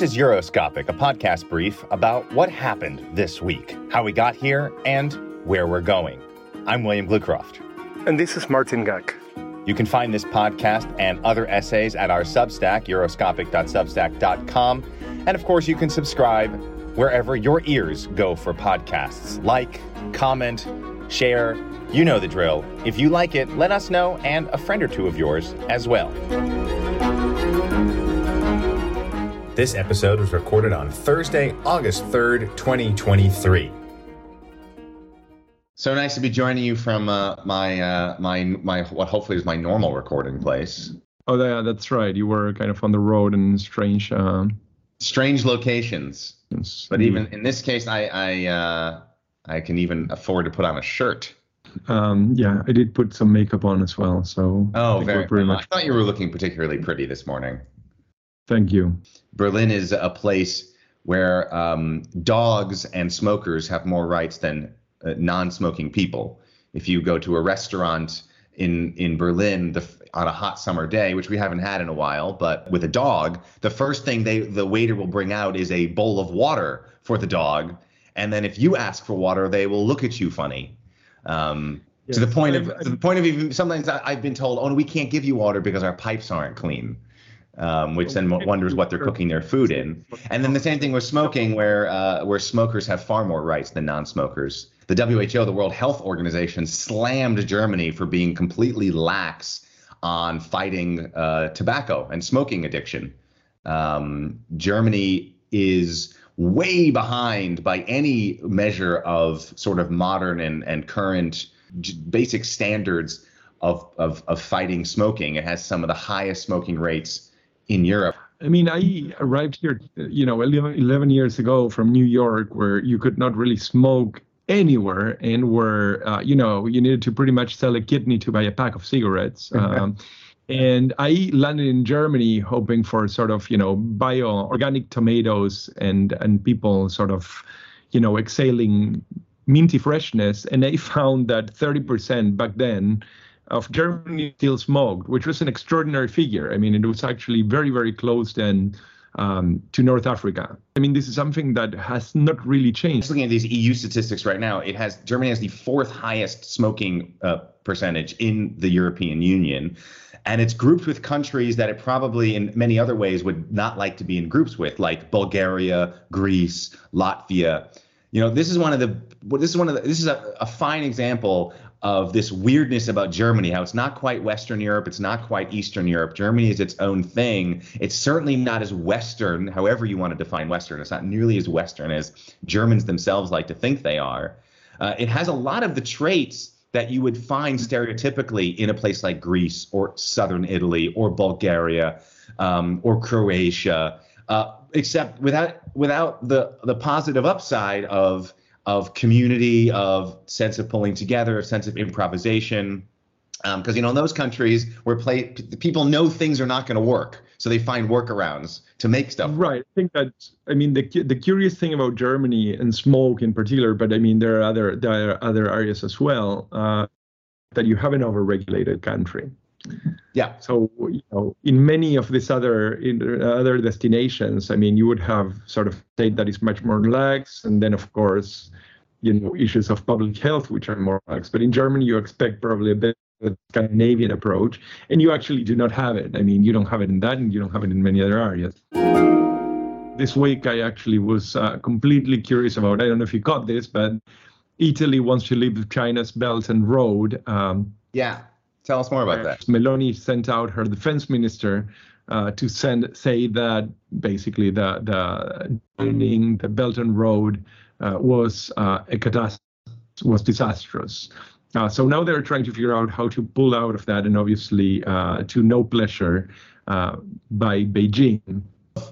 This is Euroscopic, a podcast brief about what happened this week, how we got here, and where we're going. I'm William Glucroft. And this is Martin Gak. You can find this podcast and other essays at our Substack, euroscopic.substack.com. And of course, you can subscribe wherever your ears go for podcasts. Like, comment, share. You know the drill. If you like it, let us know, and a friend or two of yours as well. This episode was recorded on Thursday, August 3rd, 2023. So nice to be joining you from uh, my uh, my my what hopefully is my normal recording place. Oh yeah, that's right. You were kind of on the road in strange um... strange locations. Yes, but even in this case, I I uh, I can even afford to put on a shirt. Um, yeah, I did put some makeup on as well. So oh, very, very much. I thought you were looking particularly pretty this morning. Thank you. Berlin is a place where um, dogs and smokers have more rights than uh, non-smoking people. If you go to a restaurant in in Berlin the, on a hot summer day, which we haven't had in a while, but with a dog, the first thing they the waiter will bring out is a bowl of water for the dog, and then if you ask for water, they will look at you funny. Um, yes, to the point of to the point of even sometimes I've been told, oh, we can't give you water because our pipes aren't clean um, which then wonders what they're cooking their food in. And then the same thing with smoking, where uh, where smokers have far more rights than non-smokers. The WHO, the World Health Organization, slammed Germany for being completely lax on fighting uh, tobacco and smoking addiction. Um, Germany is way behind by any measure of sort of modern and, and current basic standards of, of, of fighting smoking. It has some of the highest smoking rates in Europe? I mean, I arrived here, you know, 11 years ago from New York, where you could not really smoke anywhere, and where, uh, you know, you needed to pretty much sell a kidney to buy a pack of cigarettes. Um, and I landed in Germany hoping for sort of, you know, bio organic tomatoes and and people sort of, you know, exhaling minty freshness. And I found that 30% back then of Germany still smoked, which was an extraordinary figure. I mean, it was actually very, very close then um, to North Africa. I mean, this is something that has not really changed. Just looking at these EU statistics right now, it has Germany has the fourth highest smoking uh, percentage in the European Union. And it's grouped with countries that it probably, in many other ways, would not like to be in groups with, like Bulgaria, Greece, Latvia. You know, this is one of the this is one of the this is a, a fine example of this weirdness about Germany, how it's not quite Western Europe, it's not quite Eastern Europe. Germany is its own thing. It's certainly not as Western, however you want to define Western. It's not nearly as Western as Germans themselves like to think they are. Uh, it has a lot of the traits that you would find stereotypically in a place like Greece or southern Italy or Bulgaria um, or Croatia, uh, except without without the the positive upside of of community, of sense of pulling together, a sense of improvisation. Because um, you know, in those countries where play, people know things are not going to work, so they find workarounds to make stuff. Right. I think that I mean the the curious thing about Germany and smoke in particular, but I mean there are other there are other areas as well uh, that you have an overregulated country. Yeah. So you know, in many of these other in other destinations, I mean, you would have sort of state that is much more relaxed, and then of course, you know, issues of public health which are more relaxed. But in Germany, you expect probably a bit of a Scandinavian approach, and you actually do not have it. I mean, you don't have it in that, and you don't have it in many other areas. This week, I actually was uh, completely curious about. I don't know if you got this, but Italy wants to leave China's Belt and Road. Um, yeah Tell us more about that. Meloni sent out her defense minister uh, to send say that basically the the joining the Belt and Road uh, was uh, a catastrophe, was disastrous. Uh, so now they're trying to figure out how to pull out of that, and obviously uh, to no pleasure uh, by Beijing.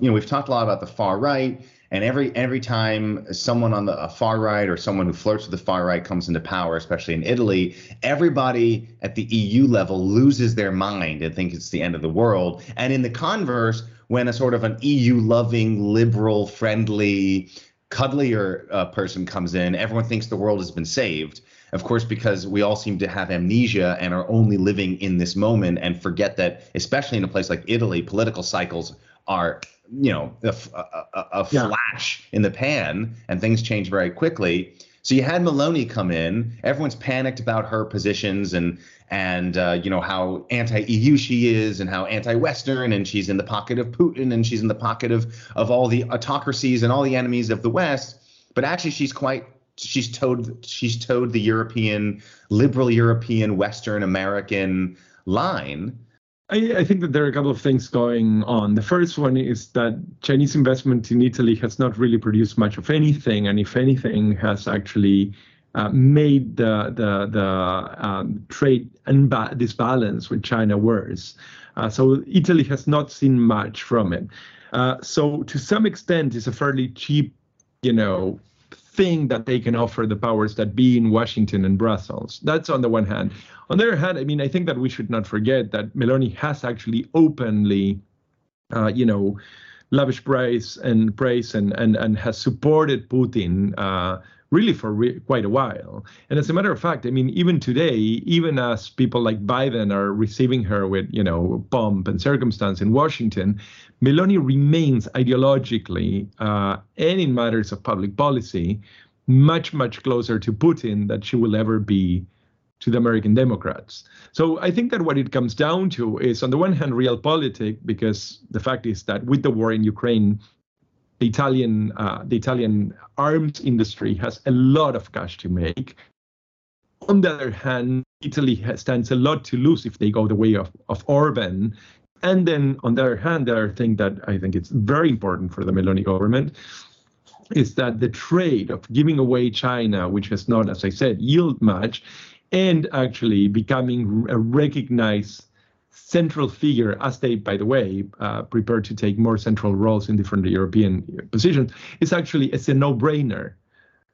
You know, we've talked a lot about the far right and every every time someone on the far right or someone who flirts with the far right comes into power, especially in Italy, everybody at the EU level loses their mind and thinks it's the end of the world. And in the converse, when a sort of an EU loving, liberal, friendly, cuddlier uh, person comes in, everyone thinks the world has been saved. Of course, because we all seem to have amnesia and are only living in this moment and forget that, especially in a place like Italy, political cycles are, you know, a, a, a yeah. flash in the pan and things change very quickly. So you had Meloni come in. Everyone's panicked about her positions and and uh, you know how anti-EU she is and how anti-Western and she's in the pocket of Putin and she's in the pocket of of all the autocracies and all the enemies of the West. But actually, she's quite she's towed she's towed the European liberal European Western American line. I, I, think that there are a couple of things going on. The first one is that Chinese investment in Italy has not really produced much of anything, and if anything, has actually uh, made the the the um, trade unba- disbalance with China worse. Uh, so Italy has not seen much from it. Uh, so to some extent, it's a fairly cheap, you know, thing that they can offer the powers that be in Washington and Brussels. That's on the one hand. On the other hand, I mean, I think that we should not forget that Meloni has actually openly, uh, you know, lavish praise and praise and and and has supported Putin uh, really for re- quite a while. And as a matter of fact, I mean, even today, even as people like Biden are receiving her with, you know, pomp and circumstance in Washington, Meloni remains ideologically uh, and in matters of public policy much, much closer to Putin than she will ever be to the American Democrats. So I think that what it comes down to is, on the one hand, real politics, because the fact is that with the war in Ukraine, the Italian uh, the Italian arms industry has a lot of cash to make. On the other hand, Italy has, stands a lot to lose if they go the way of, of Orban. And then on the other hand, the other thing that I think it's very important for the Meloni government is that the trade of giving away China, which has not, as I said, yield much, and actually becoming a recognized central figure, as they, by the way, uh, prepare to take more central roles in different European positions, is actually it's a no-brainer.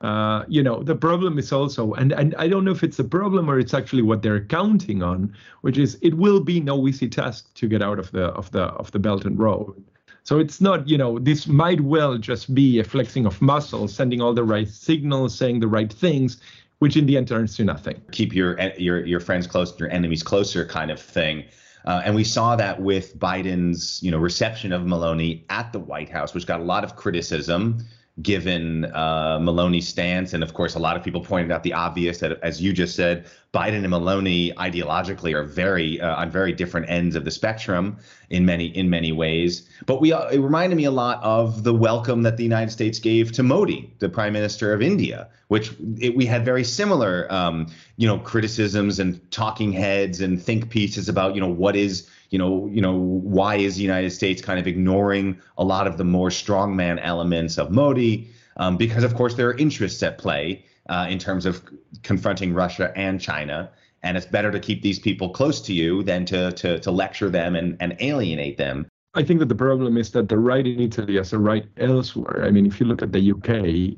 Uh, you know, the problem is also, and, and I don't know if it's a problem or it's actually what they're counting on, which is it will be no easy task to get out of the of the of the Belt and Road. So it's not, you know, this might well just be a flexing of muscles, sending all the right signals, saying the right things, which in the end turns to nothing. Keep your your your friends close, your enemies closer, kind of thing. Uh, and we saw that with Biden's, you know, reception of Meloni at the White House, which got a lot of criticism given uh, Meloni's stance. And of course, a lot of people pointed out the obvious that, as you just said, Biden and Meloni ideologically are very uh, on very different ends of the spectrum in many in many ways. But we uh, it reminded me a lot of the welcome that the United States gave to Modi, the Prime Minister of India, which it, we had very similar, um, you know, criticisms and talking heads and think pieces about, you know, what is you know, you know, why is the United States kind of ignoring a lot of the more strongman elements of Modi? Um, because of course there are interests at play uh, in terms of confronting Russia and China, and it's better to keep these people close to you than to to, to lecture them and, and alienate them. I think that the problem is that the right in Italy as a right elsewhere. I mean, if you look at the UK,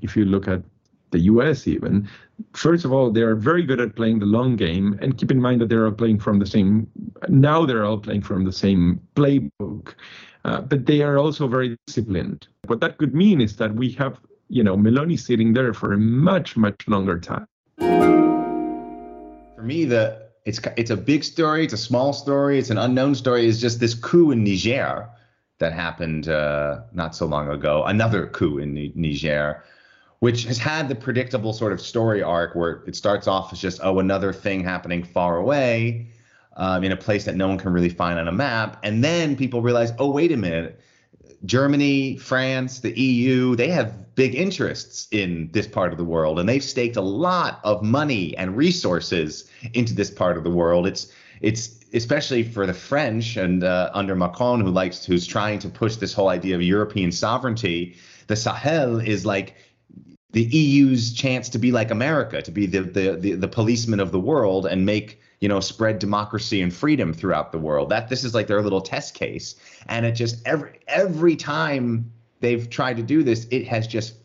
if you look at the US even, first of all, they are very good at playing the long game. And keep in mind that they're all playing from the same, now they're all playing from the same playbook. Uh, but they are also very disciplined. What that could mean is that we have, you know, Meloni sitting there for a much, much longer time. For me, the it's it's a big story, it's a small story, it's an unknown story. Is just this coup in Niger that happened uh, not so long ago. Another coup in Niger which has had the predictable sort of story arc where it starts off as just oh another thing happening far away um, in a place that no one can really find on a map. And then people realize oh wait a minute. Germany france the eu they have big interests in this part of the world and they've staked a lot of money and resources into this part of the world. It's it's especially for the french and uh, under macron who likes who's trying to push this whole idea of european sovereignty the sahel is like the EU's chance to be like America, to be the, the the the policeman of the world and make you know spread democracy and freedom throughout the world. That this is like their little test case, and it just every every time they've tried to do this, it has just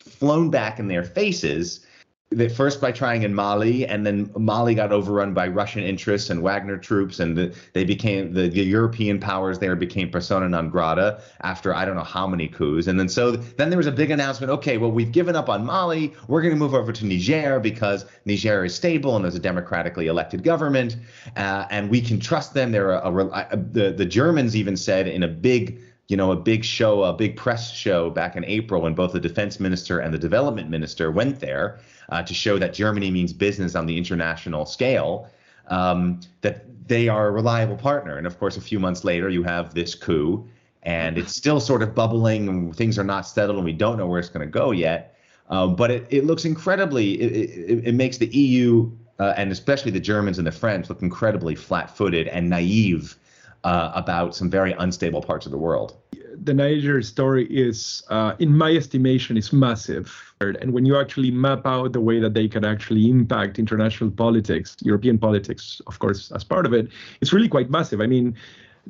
flown back in their faces. They, first by trying in Mali, and then Mali got overrun by Russian interests and Wagner troops, and the, they became the, the European powers there became persona non grata after I don't know how many coups, and then so then there was a big announcement. Okay, well we've given up on Mali. We're going to move over to Niger because Niger is stable and there's a democratically elected government, uh, and we can trust them. They're a, a, a, the the Germans even said in a big you know, a big show, a big press show back in April when both the defense minister and the development minister went there uh, to show that Germany means business on the international scale, um, that they are a reliable partner. And of course, a few months later, you have this coup, and it's still sort of bubbling, and things are not settled, and we don't know where it's going to go yet. Um, but it, it looks incredibly, it, it, it makes the EU uh, and especially the Germans and the French look incredibly flat footed and naive uh, about some very unstable parts of the world. The Niger story is, uh, in my estimation, is massive. And when you actually map out the way that they can actually impact international politics, European politics, of course, as part of it, it's really quite massive. I mean,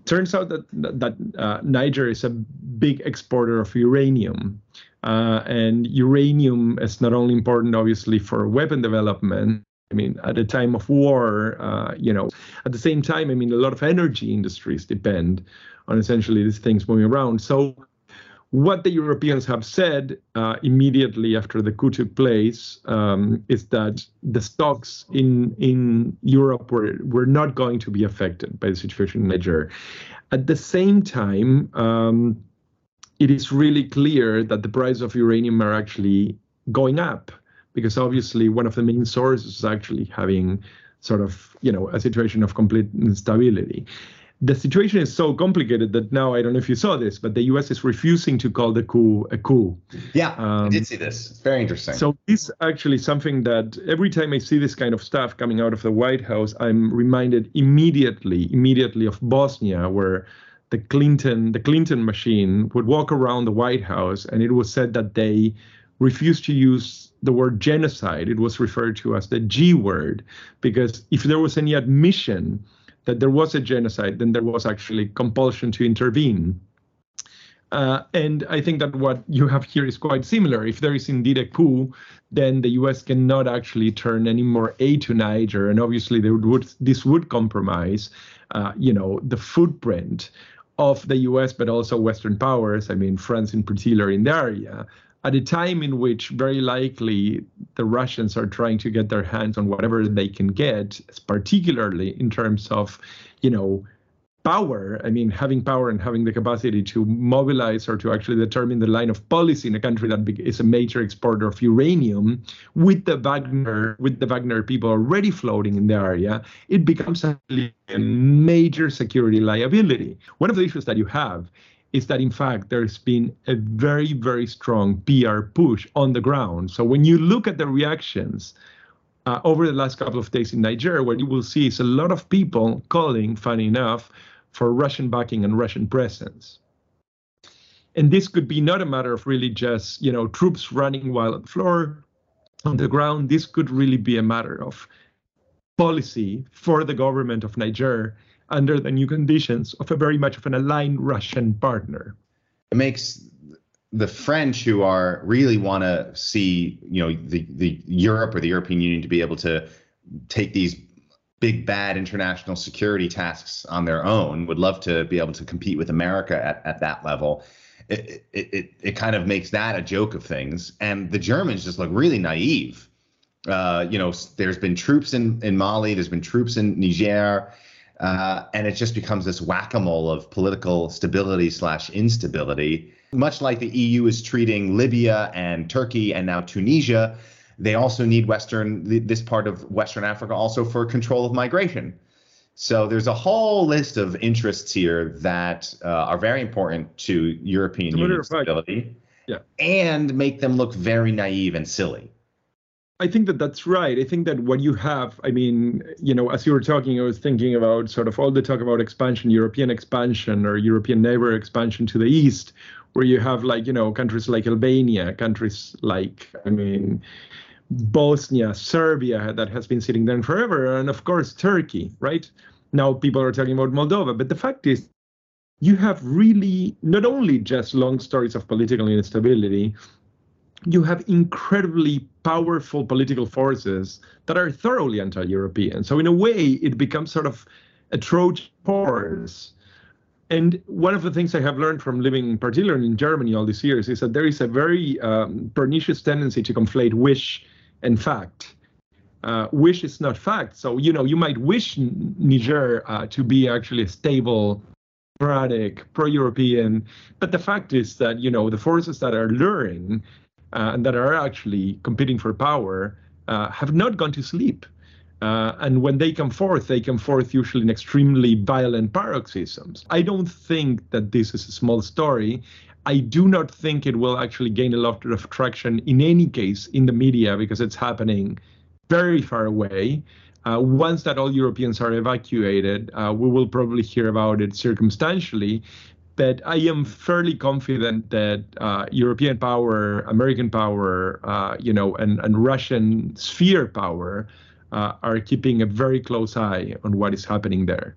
turns out that that uh, Niger is a big exporter of uranium, uh, and uranium is not only important, obviously, for weapon development, I mean, at a time of war, uh, you know, at the same time, I mean, a lot of energy industries depend on essentially these things moving around. So, what the Europeans have said uh, immediately after the coup took place um, is that the stocks in in Europe were were not going to be affected by the situation in Niger. At the same time, um, it is really clear that the price of uranium are actually going up because obviously one of the main sources is actually having sort of you know a situation of complete instability the situation is so complicated that now I don't know if you saw this, but the U.S. is refusing to call the coup a coup. Yeah, um, I did see this. It's very interesting. So this is actually something that every time I see this kind of stuff coming out of the White House, I'm reminded immediately, immediately of Bosnia, where the Clinton, the Clinton machine would walk around the White House, and it was said that they refused to use the word genocide. It was referred to as the G word, because if there was any admission that there was a genocide, then there was actually compulsion to intervene. Uh, and I think that what you have here is quite similar. If there is indeed a coup, then the U.S. cannot actually turn any more aid to Niger, and obviously would, this would compromise, uh, you know, the footprint of the U.S. but also Western powers. I mean, France in particular in the area at a time in which very likely the Russians are trying to get their hands on whatever they can get, particularly in terms of, you know, power. I mean, having power and having the capacity to mobilize or to actually determine the line of policy in a country that is a major exporter of uranium, with the Wagner, with the Wagner people already floating in the area, it becomes a major security liability. One of the issues that you have is that in fact there's been a very very strong PR push on the ground. So when you look at the reactions uh, over the last couple of days in Nigeria, what you will see is a lot of people calling, funny enough, for Russian backing and Russian presence. And this could be not a matter of really just you know troops running wild on the floor, on the ground. This could really be a matter of policy for the government of Niger under the new conditions of a very much of an aligned Russian partner. It makes the French who are really want to see, you know, the, the Europe or the European Union to be able to take these big bad international security tasks on their own, would love to be able to compete with America at, at that level. It, it, it, it kind of makes that a joke of things. And the Germans just look really naive. Uh, you know, there's been troops in, in Mali, there's been troops in Niger uh, and it just becomes this whack-a-mole of political stability slash instability. Much like the EU is treating Libya and Turkey and now Tunisia, they also need Western this part of Western Africa also for control of migration. So there's a whole list of interests here that uh, are very important to European Union stability, yeah. and make them look very naive and silly. I think that that's right. I think that what you have, I mean, you know, as you were talking, I was thinking about sort of all the talk about expansion, European expansion or European neighbor expansion to the east, where you have like, you know, countries like Albania, countries like, I mean, Bosnia, Serbia that has been sitting there forever, and of course, Turkey, right? Now people are talking about Moldova, but the fact is, you have really not only just long stories of political instability, you have incredibly powerful political forces that are thoroughly anti-European. So in a way, it becomes sort of a Trojan horse. And one of the things I have learned from living, particularly in Germany all these years, is that there is a very um, pernicious tendency to conflate wish and fact. Uh, wish is not fact. So you know you might wish Niger uh, to be actually a stable, democratic, pro-European, but the fact is that you know the forces that are luring and that are actually competing for power uh, have not gone to sleep. Uh, and when they come forth, they come forth usually in extremely violent paroxysms. I don't think that this is a small story. I do not think it will actually gain a lot of traction in any case in the media because it's happening very far away. Uh, once that all Europeans are evacuated, uh, we will probably hear about it circumstantially but I am fairly confident that uh, European power, American power, uh, you know, and, and Russian sphere power uh, are keeping a very close eye on what is happening there.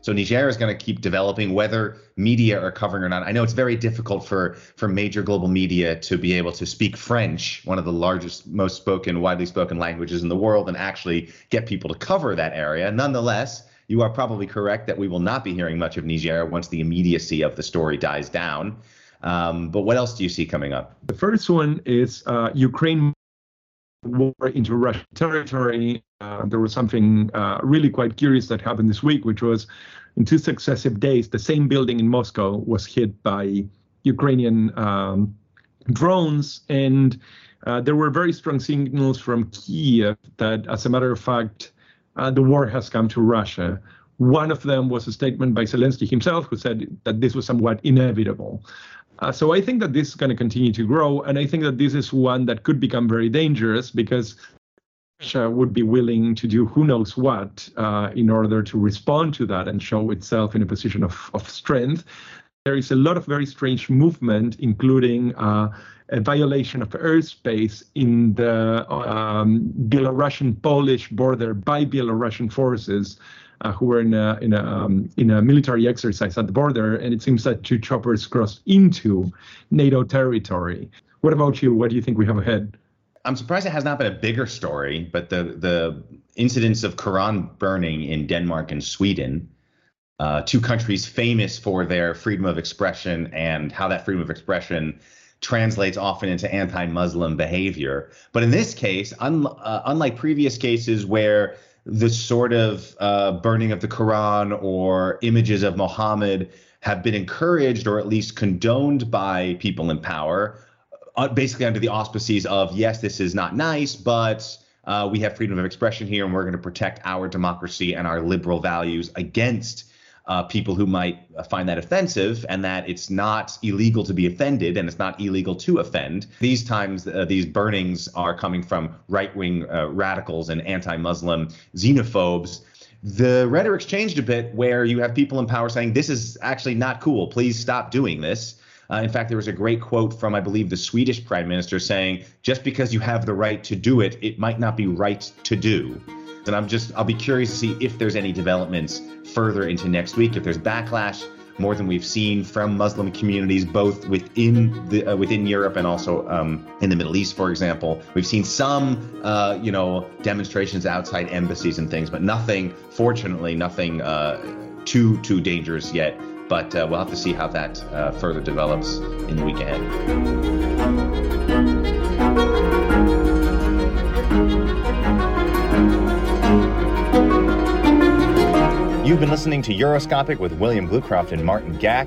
So Niger is going to keep developing, whether media are covering or not. I know it's very difficult for for major global media to be able to speak French, one of the largest, most spoken, widely spoken languages in the world, and actually get people to cover that area. Nonetheless, you are probably correct that we will not be hearing much of Niger once the immediacy of the story dies down. Um, but what else do you see coming up? The first one is uh, Ukraine war into Russian territory. Uh, there was something uh, really quite curious that happened this week, which was in two successive days, the same building in Moscow was hit by Ukrainian um, drones. And uh, there were very strong signals from Kiev that, as a matter of fact, uh, the war has come to Russia. One of them was a statement by Zelensky himself, who said that this was somewhat inevitable. Uh, so I think that this is going to continue to grow, and I think that this is one that could become very dangerous because Russia would be willing to do who knows what uh, in order to respond to that and show itself in a position of, of strength. There is a lot of very strange movement, including uh, a violation of airspace in the um, Belarusian-Polish border by Belarusian forces uh, who were in a in a um, in a military exercise at the border, and it seems that two choppers crossed into NATO territory. What about you? What do you think we have ahead? I'm surprised it has not been a bigger story, but the the incidents of Quran burning in Denmark and Sweden, uh, two countries famous for their freedom of expression and how that freedom of expression translates often into anti-Muslim behavior. But in this case, un- uh, unlike previous cases where the sort of uh, burning of the Quran or images of Muhammad have been encouraged or at least condoned by people in power, uh, basically under the auspices of yes, this is not nice, but uh, we have freedom of expression here, and we're going to protect our democracy and our liberal values against uh, people who might find that offensive and that it's not illegal to be offended and it's not illegal to offend. These times, uh, these burnings are coming from right wing uh, radicals and anti Muslim xenophobes. The rhetoric's changed a bit where you have people in power saying, this is actually not cool. Please stop doing this. Uh, in fact, there was a great quote from, I believe, the Swedish prime minister saying, just because you have the right to do it, it might not be right to do. And I'm just, I'll be curious to see if there's any developments further into next week, if there's backlash more than we've seen from Muslim communities, both within the uh, within Europe and also um, in the Middle East, for example. We've seen some, uh, you know, demonstrations outside embassies and things, but nothing, fortunately, nothing uh, too too dangerous yet. But uh, we'll have to see how that uh, further develops in the week You've been listening to Euroscopic with William Glucroft and Martin Gak.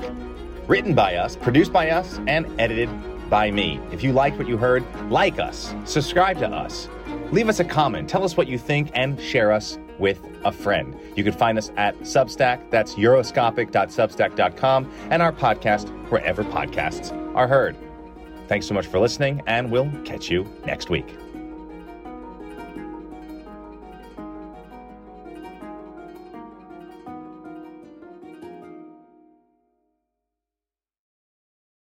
Written by us, produced by us, and edited by me. If you liked what you heard, like us, subscribe to us, leave us a comment, tell us what you think, and share us with a friend. You can find us at Substack, that's euroscopic.substack.com, and our podcast wherever podcasts are heard. Thanks so much for listening, and we'll catch you next week.